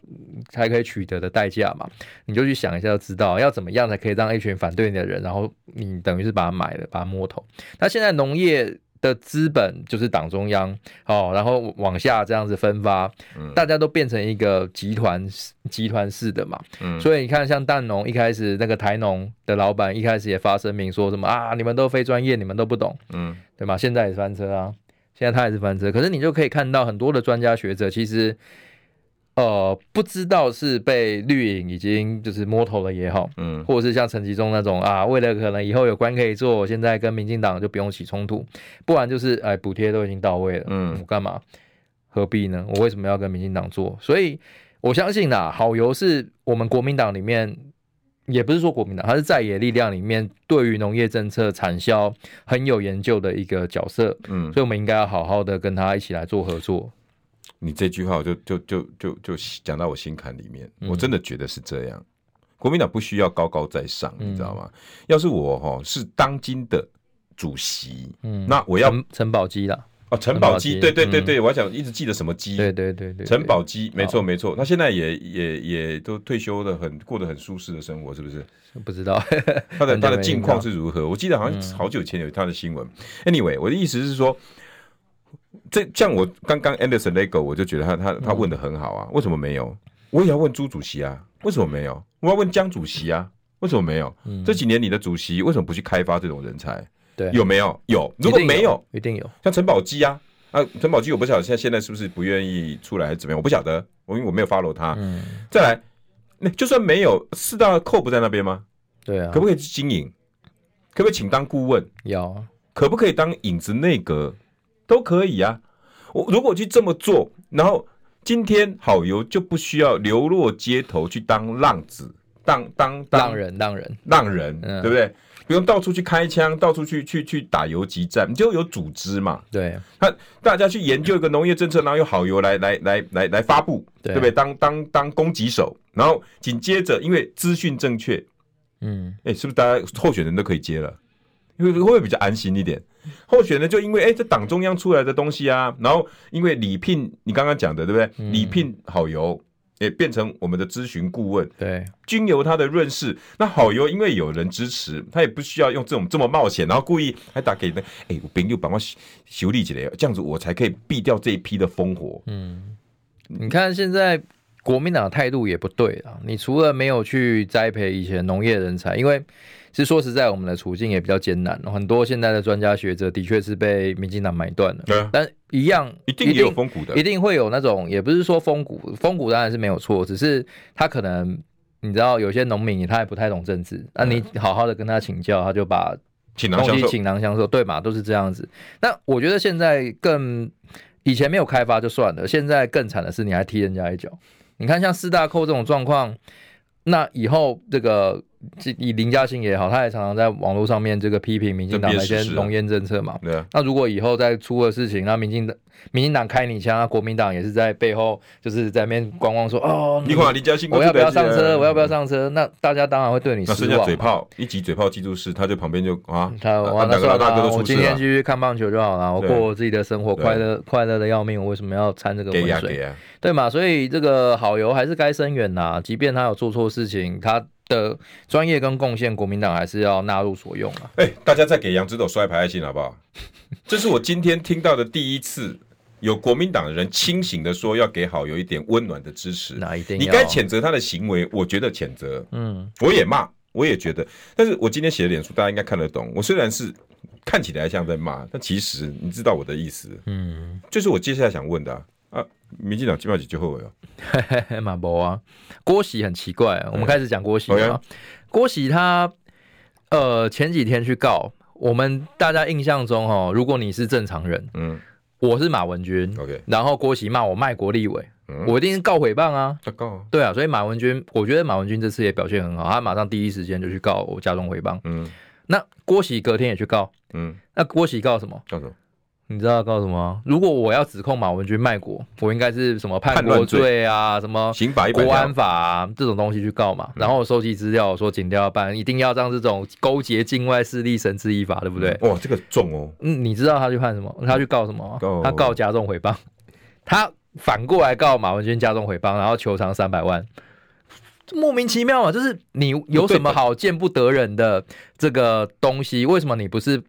才可以取得的代价嘛？你就去想一下，就知道要怎么样才可以让一群反对你的人，然后你等于是把它买了，把它摸头。那现在农业。的资本就是党中央哦，然后往下这样子分发，嗯、大家都变成一个集团集团式的嘛，嗯、所以你看，像蛋农一开始那个台农的老板一开始也发声明说什么啊，你们都非专业，你们都不懂，嗯，对吗？现在也是翻车啊，现在他也是翻车，可是你就可以看到很多的专家学者其实。呃，不知道是被绿营已经就是摸头了也好，嗯，或者是像陈吉中那种啊，为了可能以后有官可以做，现在跟民进党就不用起冲突，不然就是哎，补贴都已经到位了，嗯，我干嘛？何必呢？我为什么要跟民进党做？所以我相信呐，好油是我们国民党里面，也不是说国民党，它是在野力量里面对于农业政策产销很有研究的一个角色，嗯，所以我们应该要好好的跟他一起来做合作。你这句话我就就就就就讲到我心坎里面，我真的觉得是这样。嗯、国民党不需要高高在上，你知道吗？嗯、要是我哈是当今的主席，嗯，那我要陈宝基啦。哦，陈宝基，对对对对，嗯、我还想一直记得什么基，对对对对，陈宝基，没错没错，他现在也也也都退休的很，过得很舒适的生活，是不是？不知道他的 他的近况是如何？我记得好像好久前有他的新闻。嗯、Anyway，我的意思是说。这像我刚刚 Anderson Lego，我就觉得他他他问的很好啊，为什么没有？我也要问朱主席啊，为什么没有？我要问江主席啊，为什么没有？这几年你的主席为什么不去开发这种人才？对，有没有？有，如果没有，一定有。像陈宝基啊，啊，陈宝基我不晓得现在现在是不是不愿意出来还是怎么样？我不晓得，我因为我没有 follow 他。嗯。再来，那就算没有，四大扣不在那边吗？对啊。可不可以去经营？可不可以请当顾问？有。可不可以当影子内阁？都可以啊。我如果去这么做，然后今天好油就不需要流落街头去当浪子，当当当浪人，浪人，浪人，对不对？不用到处去开枪，到处去去去打游击战，你就有组织嘛。对，他大家去研究一个农业政策，然后用好油来来来来来发布，对，对不对？当当当攻击手，然后紧接着因为资讯正确，嗯，哎，是不是大家候选人都可以接了？因为会不会比较安心一点？候选人就因为哎，这党中央出来的东西啊，然后因为礼聘你刚刚讲的对不对？礼聘好油。也变成我们的咨询顾问，对，均由他的润饰。那好油，因为有人支持，他也不需要用这种这么冒险，然后故意还打给那，哎、欸，我朋友帮我修理起来，这样子我才可以避掉这一批的烽火。嗯，你看现在国民党的态度也不对啊，你除了没有去栽培一些农业人才，因为。其实说实在，我们的处境也比较艰难，很多现在的专家学者的确是被民进党买断了。对，但一样一定也有风骨的，一定会有那种，也不是说风骨，风骨当然是没有错，只是他可能你知道，有些农民他也不太懂政治，那你好好的跟他请教，他就把东西倾囊相授，对嘛，都是这样子。那我觉得现在更以前没有开发就算了，现在更惨的是你还踢人家一脚。你看像四大扣这种状况，那以后这个。以林嘉欣也好，他也常常在网络上面这个批评民进党的一些农烟政策嘛。对啊。那如果以后再出了事情，那民进党民进党开你枪，那国民党也是在背后就是在那边观望说哦，你看林嘉欣，我要不要上车？我要不要上车？那大家当然会对你失望。那剩下嘴炮，一集嘴炮记住是，他就旁边就啊，他完了算了，我今天继续看棒球就好了，我过我自己的生活，快乐快乐的要命，我为什么要掺这个浑水？对嘛？所以这个好油还是该声援呐，即便他有做错事情，他。的专业跟贡献，国民党还是要纳入所用啊！哎、欸，大家再给杨指导刷一排爱心好不好？这是我今天听到的第一次有国民党的人清醒的说要给好有一点温暖的支持。那一定，你该谴责他的行为，我觉得谴责。嗯，我也骂，我也觉得。但是我今天写的脸书，大家应该看得懂。我虽然是看起来像在骂，但其实你知道我的意思。嗯，就是我接下来想问的啊。啊民进党基本上就后悔了，马博啊，郭喜很奇怪，我们开始讲郭喜啊。郭喜他呃前几天去告我们，大家印象中哦，如果你是正常人，嗯，我是马文君，OK，然后郭喜骂我卖国立委，我一定是告诽谤啊，告，对啊，所以马文君，我觉得马文君这次也表现很好，他马上第一时间就去告我加重诽谤，嗯，那郭喜隔天也去告，嗯，那郭喜告什么？告什么？你知道要告什么？如果我要指控马文君卖国，我应该是什么叛国罪啊，什么刑法、国安法啊这种东西去告嘛。然后收集资料，说警调要办，一定要让这种勾结境外势力绳之以法，对不对？哇，这个重哦。嗯，你知道他去判什么？他去告什么？他告加重诽谤。他反过来告马文君加重诽谤，然后求偿三百万，莫名其妙啊！就是你有什么好见不得人的这个东西？为什么你不是？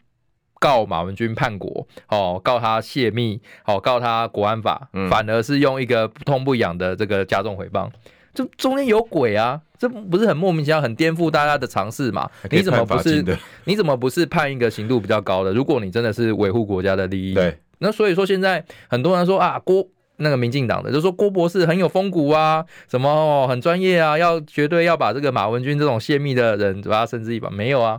告马文君叛国，哦，告他泄密，哦，告他国安法，嗯、反而是用一个不痛不痒的这个加重回谤，这中间有鬼啊！这不是很莫名其妙，很颠覆大家的常识嘛？你怎么不是？你怎么不是判一个刑度比较高的？如果你真的是维护国家的利益，对，那所以说现在很多人说啊，郭那个民进党的就说郭博士很有风骨啊，什么、哦、很专业啊，要绝对要把这个马文君这种泄密的人把他绳之以法，没有啊。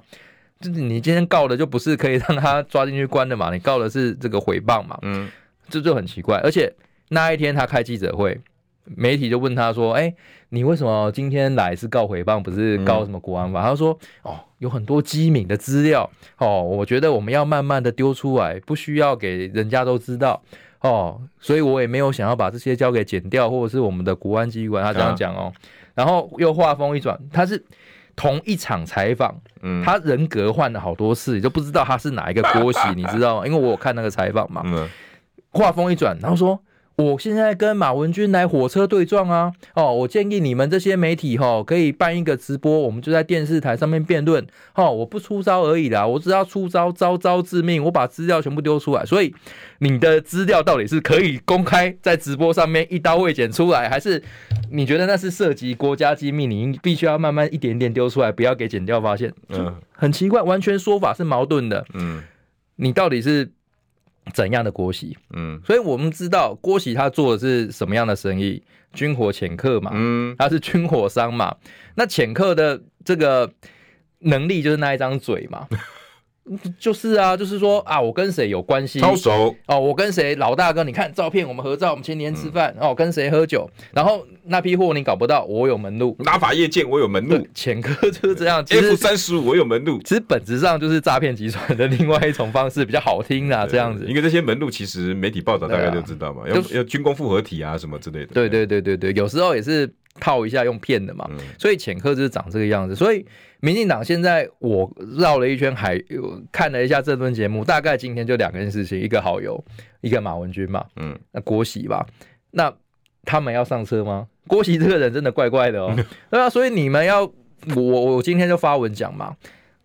就是你今天告的就不是可以让他抓进去关的嘛？你告的是这个诽谤嘛？嗯，这就很奇怪。而且那一天他开记者会，媒体就问他说：“哎，你为什么今天来是告诽谤，不是告什么国安法？”他说：“哦，有很多机敏的资料哦，我觉得我们要慢慢的丢出来，不需要给人家都知道哦，所以我也没有想要把这些交给剪掉或者是我们的国安机关。”他这样讲哦，然后又话锋一转，他是。同一场采访，嗯，他人格换了好多次，你都不知道他是哪一个郭喜，你知道吗？因为我有看那个采访嘛，嗯，话锋一转，然后说。我现在跟马文君来火车对撞啊！哦，我建议你们这些媒体哈，可以办一个直播，我们就在电视台上面辩论。哦，我不出招而已啦，我只要出招，招招致命，我把资料全部丢出来。所以你的资料到底是可以公开在直播上面一刀未剪出来，还是你觉得那是涉及国家机密，你必须要慢慢一点点丢出来，不要给剪掉发现？嗯，很奇怪，完全说法是矛盾的。嗯，你到底是？怎样的郭喜？嗯，所以我们知道郭喜他做的是什么样的生意？军火潜客嘛，嗯，他是军火商嘛。那潜客的这个能力就是那一张嘴嘛。就是啊，就是说啊，我跟谁有关系？超熟哦，我跟谁老大哥？你看照片，我们合照，我们前年吃饭、嗯、哦，跟谁喝酒？然后那批货你搞不到，我有门路。拉法叶剑，我有门路。前科 就是这样。F 三十五，我有门路。其实本质上就是诈骗集团的另外一种方式，比较好听啦，这样子。因为这些门路其实媒体报道大概就知道嘛，啊、要要军工复合体啊什么之类的。对对对对对，有时候也是套一下用骗的嘛。嗯、所以潜客就是长这个样子，所以。民进党现在我绕了一圈，还看了一下这份节目，大概今天就两件事情，一个好友，一个马文君嘛，嗯，那郭喜吧，那他们要上车吗？郭喜这个人真的怪怪的哦，对啊，所以你们要我我今天就发文讲嘛，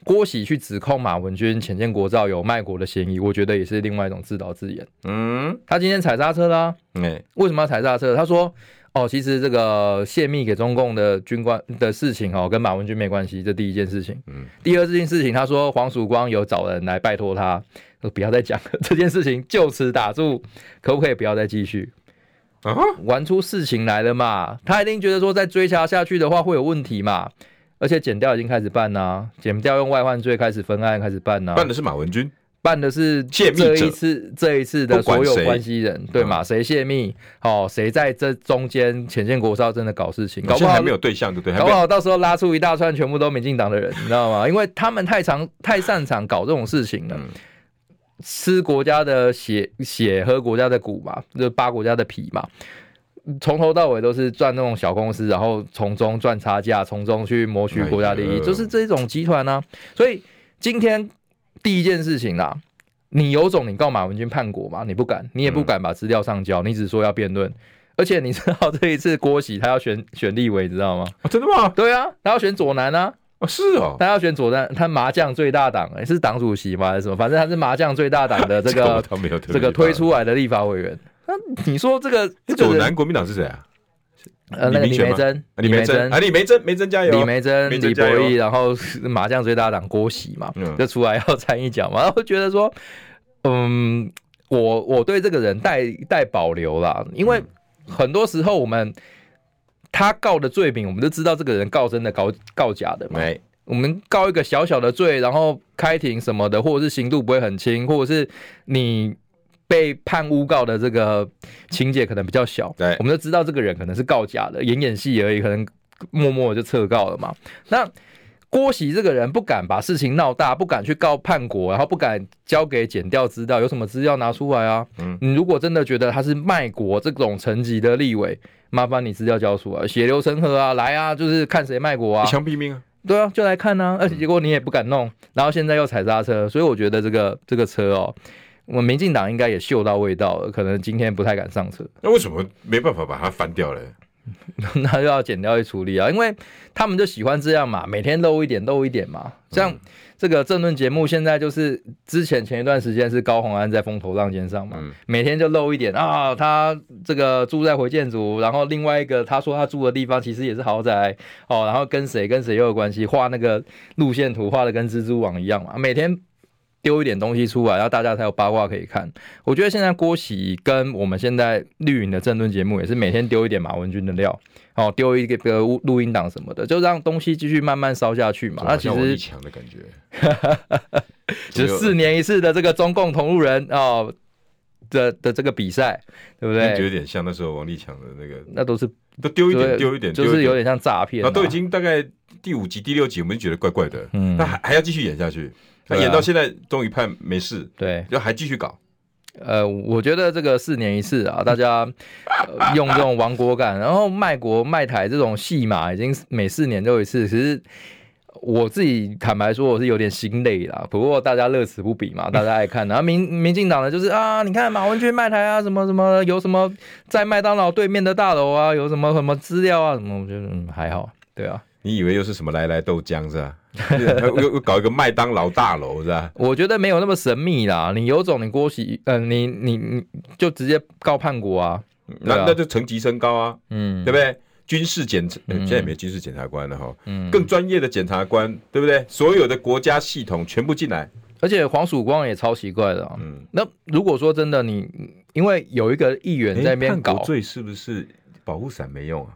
郭喜去指控马文君潜舰国造有卖国的嫌疑，我觉得也是另外一种自导自演。嗯，他今天踩刹车啦，嗯，为什么要踩刹车？他说。哦，其实这个泄密给中共的军官的事情哦，跟马文君没关系，这第一件事情。嗯，第二件事情，他说黄曙光有找人来拜托他，说不要再讲了，这件事情就此打住，可不可以不要再继续？啊，玩出事情来了嘛？他一定觉得说再追查下去的话会有问题嘛？而且剪掉已经开始办呐、啊，检调用外患罪开始分案开始办呐、啊，办的是马文君。办的是这一次这一次的所有关系人，对吗？谁泄密？哦，谁在这中间潜舰国少真的搞事情？搞不好还没有对象，对不对？搞不好到时候拉出一大串全部都民进党的人，你知道吗？因为他们太常太擅长搞这种事情了，吃国家的血血喝国家的骨嘛，就扒国家的皮嘛，从头到尾都是赚那种小公司，然后从中赚差价，从中去谋取国家利益，就是这种集团呢。所以今天。第一件事情啦，你有种，你告马文君叛国吗？你不敢，你也不敢把资料上交，你只说要辩论。而且你知道这一次郭喜他要选 选立委，知道吗？哦，真的吗？对啊，他要选左南啊。哦，是哦，他要选左南，他麻将最大党，是党主席吗？还是什么？反正他是麻将最大党的这个 这个推出来的立法委员。那你说这个左南国民党是谁啊？呃，那个李梅珍，李梅珍啊，李梅珍，梅珍加油！李梅珍、李博毅，然后麻将最大党郭喜嘛，就出来要参一脚嘛。然后觉得说，嗯，我我对这个人带带保留啦，因为很多时候我们他告的罪名，我们都知道这个人告真的、告告假的嘛。我们告一个小小的罪，然后开庭什么的，或者是刑度不会很轻，或者是你。被判诬告的这个情节可能比较小，对，我们就知道这个人可能是告假的，演演戏而已，可能默默就撤告了嘛。那郭喜这个人不敢把事情闹大，不敢去告叛国，然后不敢交给检调资料，有什么资料拿出来啊？嗯，你如果真的觉得他是卖国这种层级的立委，麻烦你资料交出来，血流成河啊，来啊，就是看谁卖国啊，一枪毙命啊，对啊，就来看啊，而且结果你也不敢弄，然后现在又踩刹车，所以我觉得这个这个车哦。我们民进党应该也嗅到味道了，可能今天不太敢上车。那为什么没办法把它翻掉嘞？那就要剪掉去处理啊，因为他们就喜欢这样嘛，每天露一点，露一点嘛。像这个政论节目，现在就是之前前一段时间是高虹安在风头浪尖上嘛，每天就露一点啊，他这个住在回建筑，然后另外一个他说他住的地方其实也是豪宅哦，然后跟谁跟谁又有关系，画那个路线图画的跟蜘蛛网一样嘛，每天。丢一点东西出来，然后大家才有八卦可以看。我觉得现在郭喜跟我们现在绿营的政论节目也是每天丢一点马文君的料，哦，丢一个录音档什么的，就让东西继续慢慢烧下去嘛。那其实强的感觉，就四年一次的这个中共同路人哦的的这个比赛，对不对？就有点像那时候王立强的那个，那都是都丢一点丢一点，就是有点像诈骗。都已经大概第五集第六集，我们就觉得怪怪的，嗯，那还还要继续演下去。他演到现在，终于判没事，对，就还继续搞。呃，我觉得这个四年一次啊，大家、呃、用这种亡国感，然后卖国卖台这种戏码，已经每四年都一次。其实我自己坦白说，我是有点心累啦。不过大家乐此不彼嘛，大家爱看。然后民民进党呢就是啊，你看马文君卖台啊，什么什么，有什么在麦当劳对面的大楼啊，有什么什么资料啊，什么，我觉得嗯还好，对啊。你以为又是什么来来豆浆是吧？又又搞一个麦当劳大楼是吧？我觉得没有那么神秘啦。你有种，你郭喜，嗯、呃，你你你就直接告叛国啊？那那就层级升高啊，嗯，对不对？军事检察，现在也没军事检察官了哈，嗯，更专业的检察官，对不对？所有的国家系统全部进来，而且黄曙光也超奇怪的、啊，嗯。那如果说真的你，因为有一个议员在那边搞罪，是不是保护伞没用啊？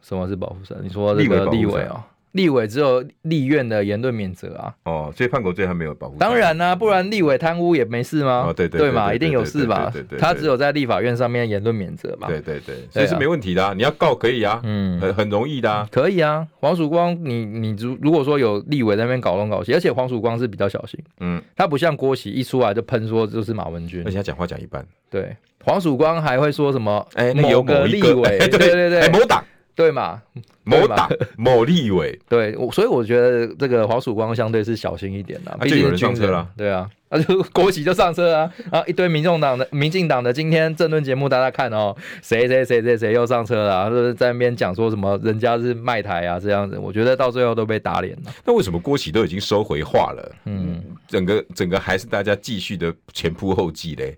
什么是保护伞？你说这个立委啊？立委只有立院的言论免责啊。哦，所以叛国罪还没有保护。当然啦、啊，不然立委贪污也没事吗？哦，对对对嘛，一定有事吧？对对他只有在立法院上面言论免责嘛。对对对，所以是没问题的、啊。你要告可以啊，嗯，很很容易的啊，可以啊。黄曙光，你你如如果说有立委在那边搞东搞西，而且黄曙光是比较小心，嗯，他不像郭玺一出来就喷说就是马文君，而且他讲话讲一半。对，黄曙光还会说什么？哎，那有个立委，对对对，某党。对嘛，某党某立委，对，所以我觉得这个黄曙光相对是小心一点的，毕竟有人上车了，对啊，那就 国旗就上车啊，然后一堆民众党的、民进党的今天政论节目大家看哦，谁谁谁谁谁又上车了，就是在那边讲说什么人家是卖台啊这样子，我觉得到最后都被打脸了。那为什么郭旗都已经收回话了，嗯，整个整个还是大家继续的前仆后继嘞？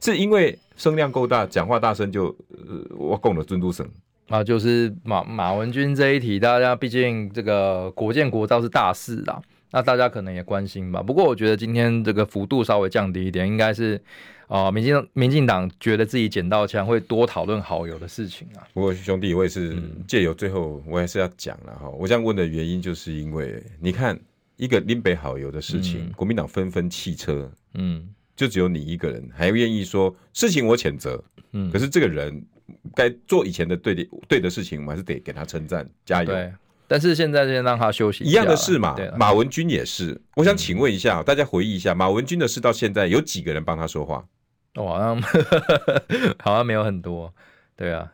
是因为声量够大，讲话大声就呃，我供了尊嘟声。啊，就是马马文君这一题，大家毕竟这个国建国造是大事啦，那大家可能也关心吧。不过我觉得今天这个幅度稍微降低一点，应该是啊、呃，民进民进党觉得自己捡到枪，会多讨论好友的事情啊。不过兄弟，我也是借由最后，我还是要讲了哈。我这样问的原因，就是因为你看一个林北好友的事情，嗯、国民党纷纷弃车，嗯，就只有你一个人还愿意说事情我谴责，嗯，可是这个人。该做以前的对的对的事情，我们还是得给他称赞，加油。对，但是现在先让他休息一。一样的事嘛，马文君也是。我想请问一下，大家回忆一下，马文君的事到现在有几个人帮他说话？哦，好像 好像没有很多。对啊，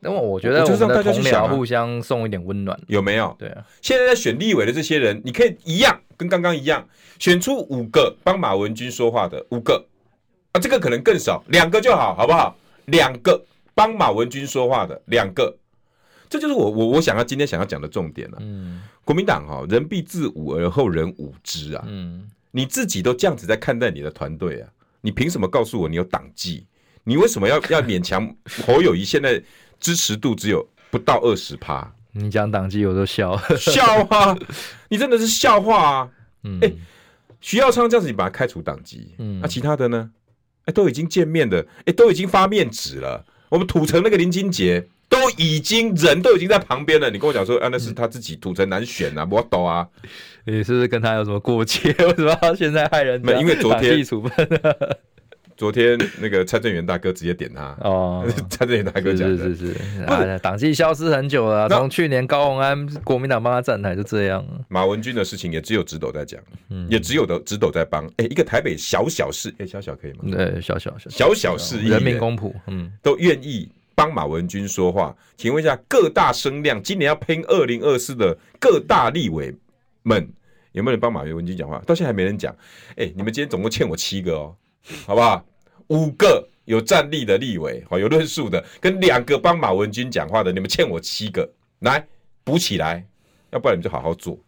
那么我觉得我们的同僚互相送一点温暖，有没有？对啊，现在在选立委的这些人，你可以一样跟刚刚一样，选出五个帮马文君说话的五个啊，这个可能更少，两个就好，好不好？两个。帮马文君说话的两个，这就是我我我想要今天想要讲的重点了。嗯，国民党哈、哦，人必自侮而后人侮之啊。嗯，你自己都这样子在看待你的团队啊，你凭什么告诉我你有党纪？你为什么要 要勉强侯友谊现在支持度只有不到二十趴？你讲党纪我都笑笑啊！你真的是笑话啊！嗯，哎，徐耀昌这样子你把他开除党籍，嗯，那、啊、其他的呢？哎，都已经见面的，哎，都已经发面纸了。我们土城那个林金杰都已经人都已经在旁边了，你跟我讲说啊，那是他自己土城难选啊，我懂啊，你是不是跟他有什么过节？为什么到现在害人？没，因为昨天处分。昨天那个蔡正元大哥直接点他哦，蔡正元大哥讲的是是是，啊，党纪消失很久了，从去年高鸿安国民党帮他站台就这样。马文君的事情也只有直斗在讲，嗯也只有的直斗在帮。哎，一个台北小小事，哎，小小可以吗？对，小小小小小市人民公仆，嗯，都愿意帮马文君说话。请问一下，各大声量今年要拼二零二四的各大立委们，有没有人帮马文君讲话？到现在还没人讲。哎，你们今天总共欠我七个哦，好不好？五个有战力的立委，好有论述的，跟两个帮马文君讲话的，你们欠我七个，来补起来，要不然你们就好好做，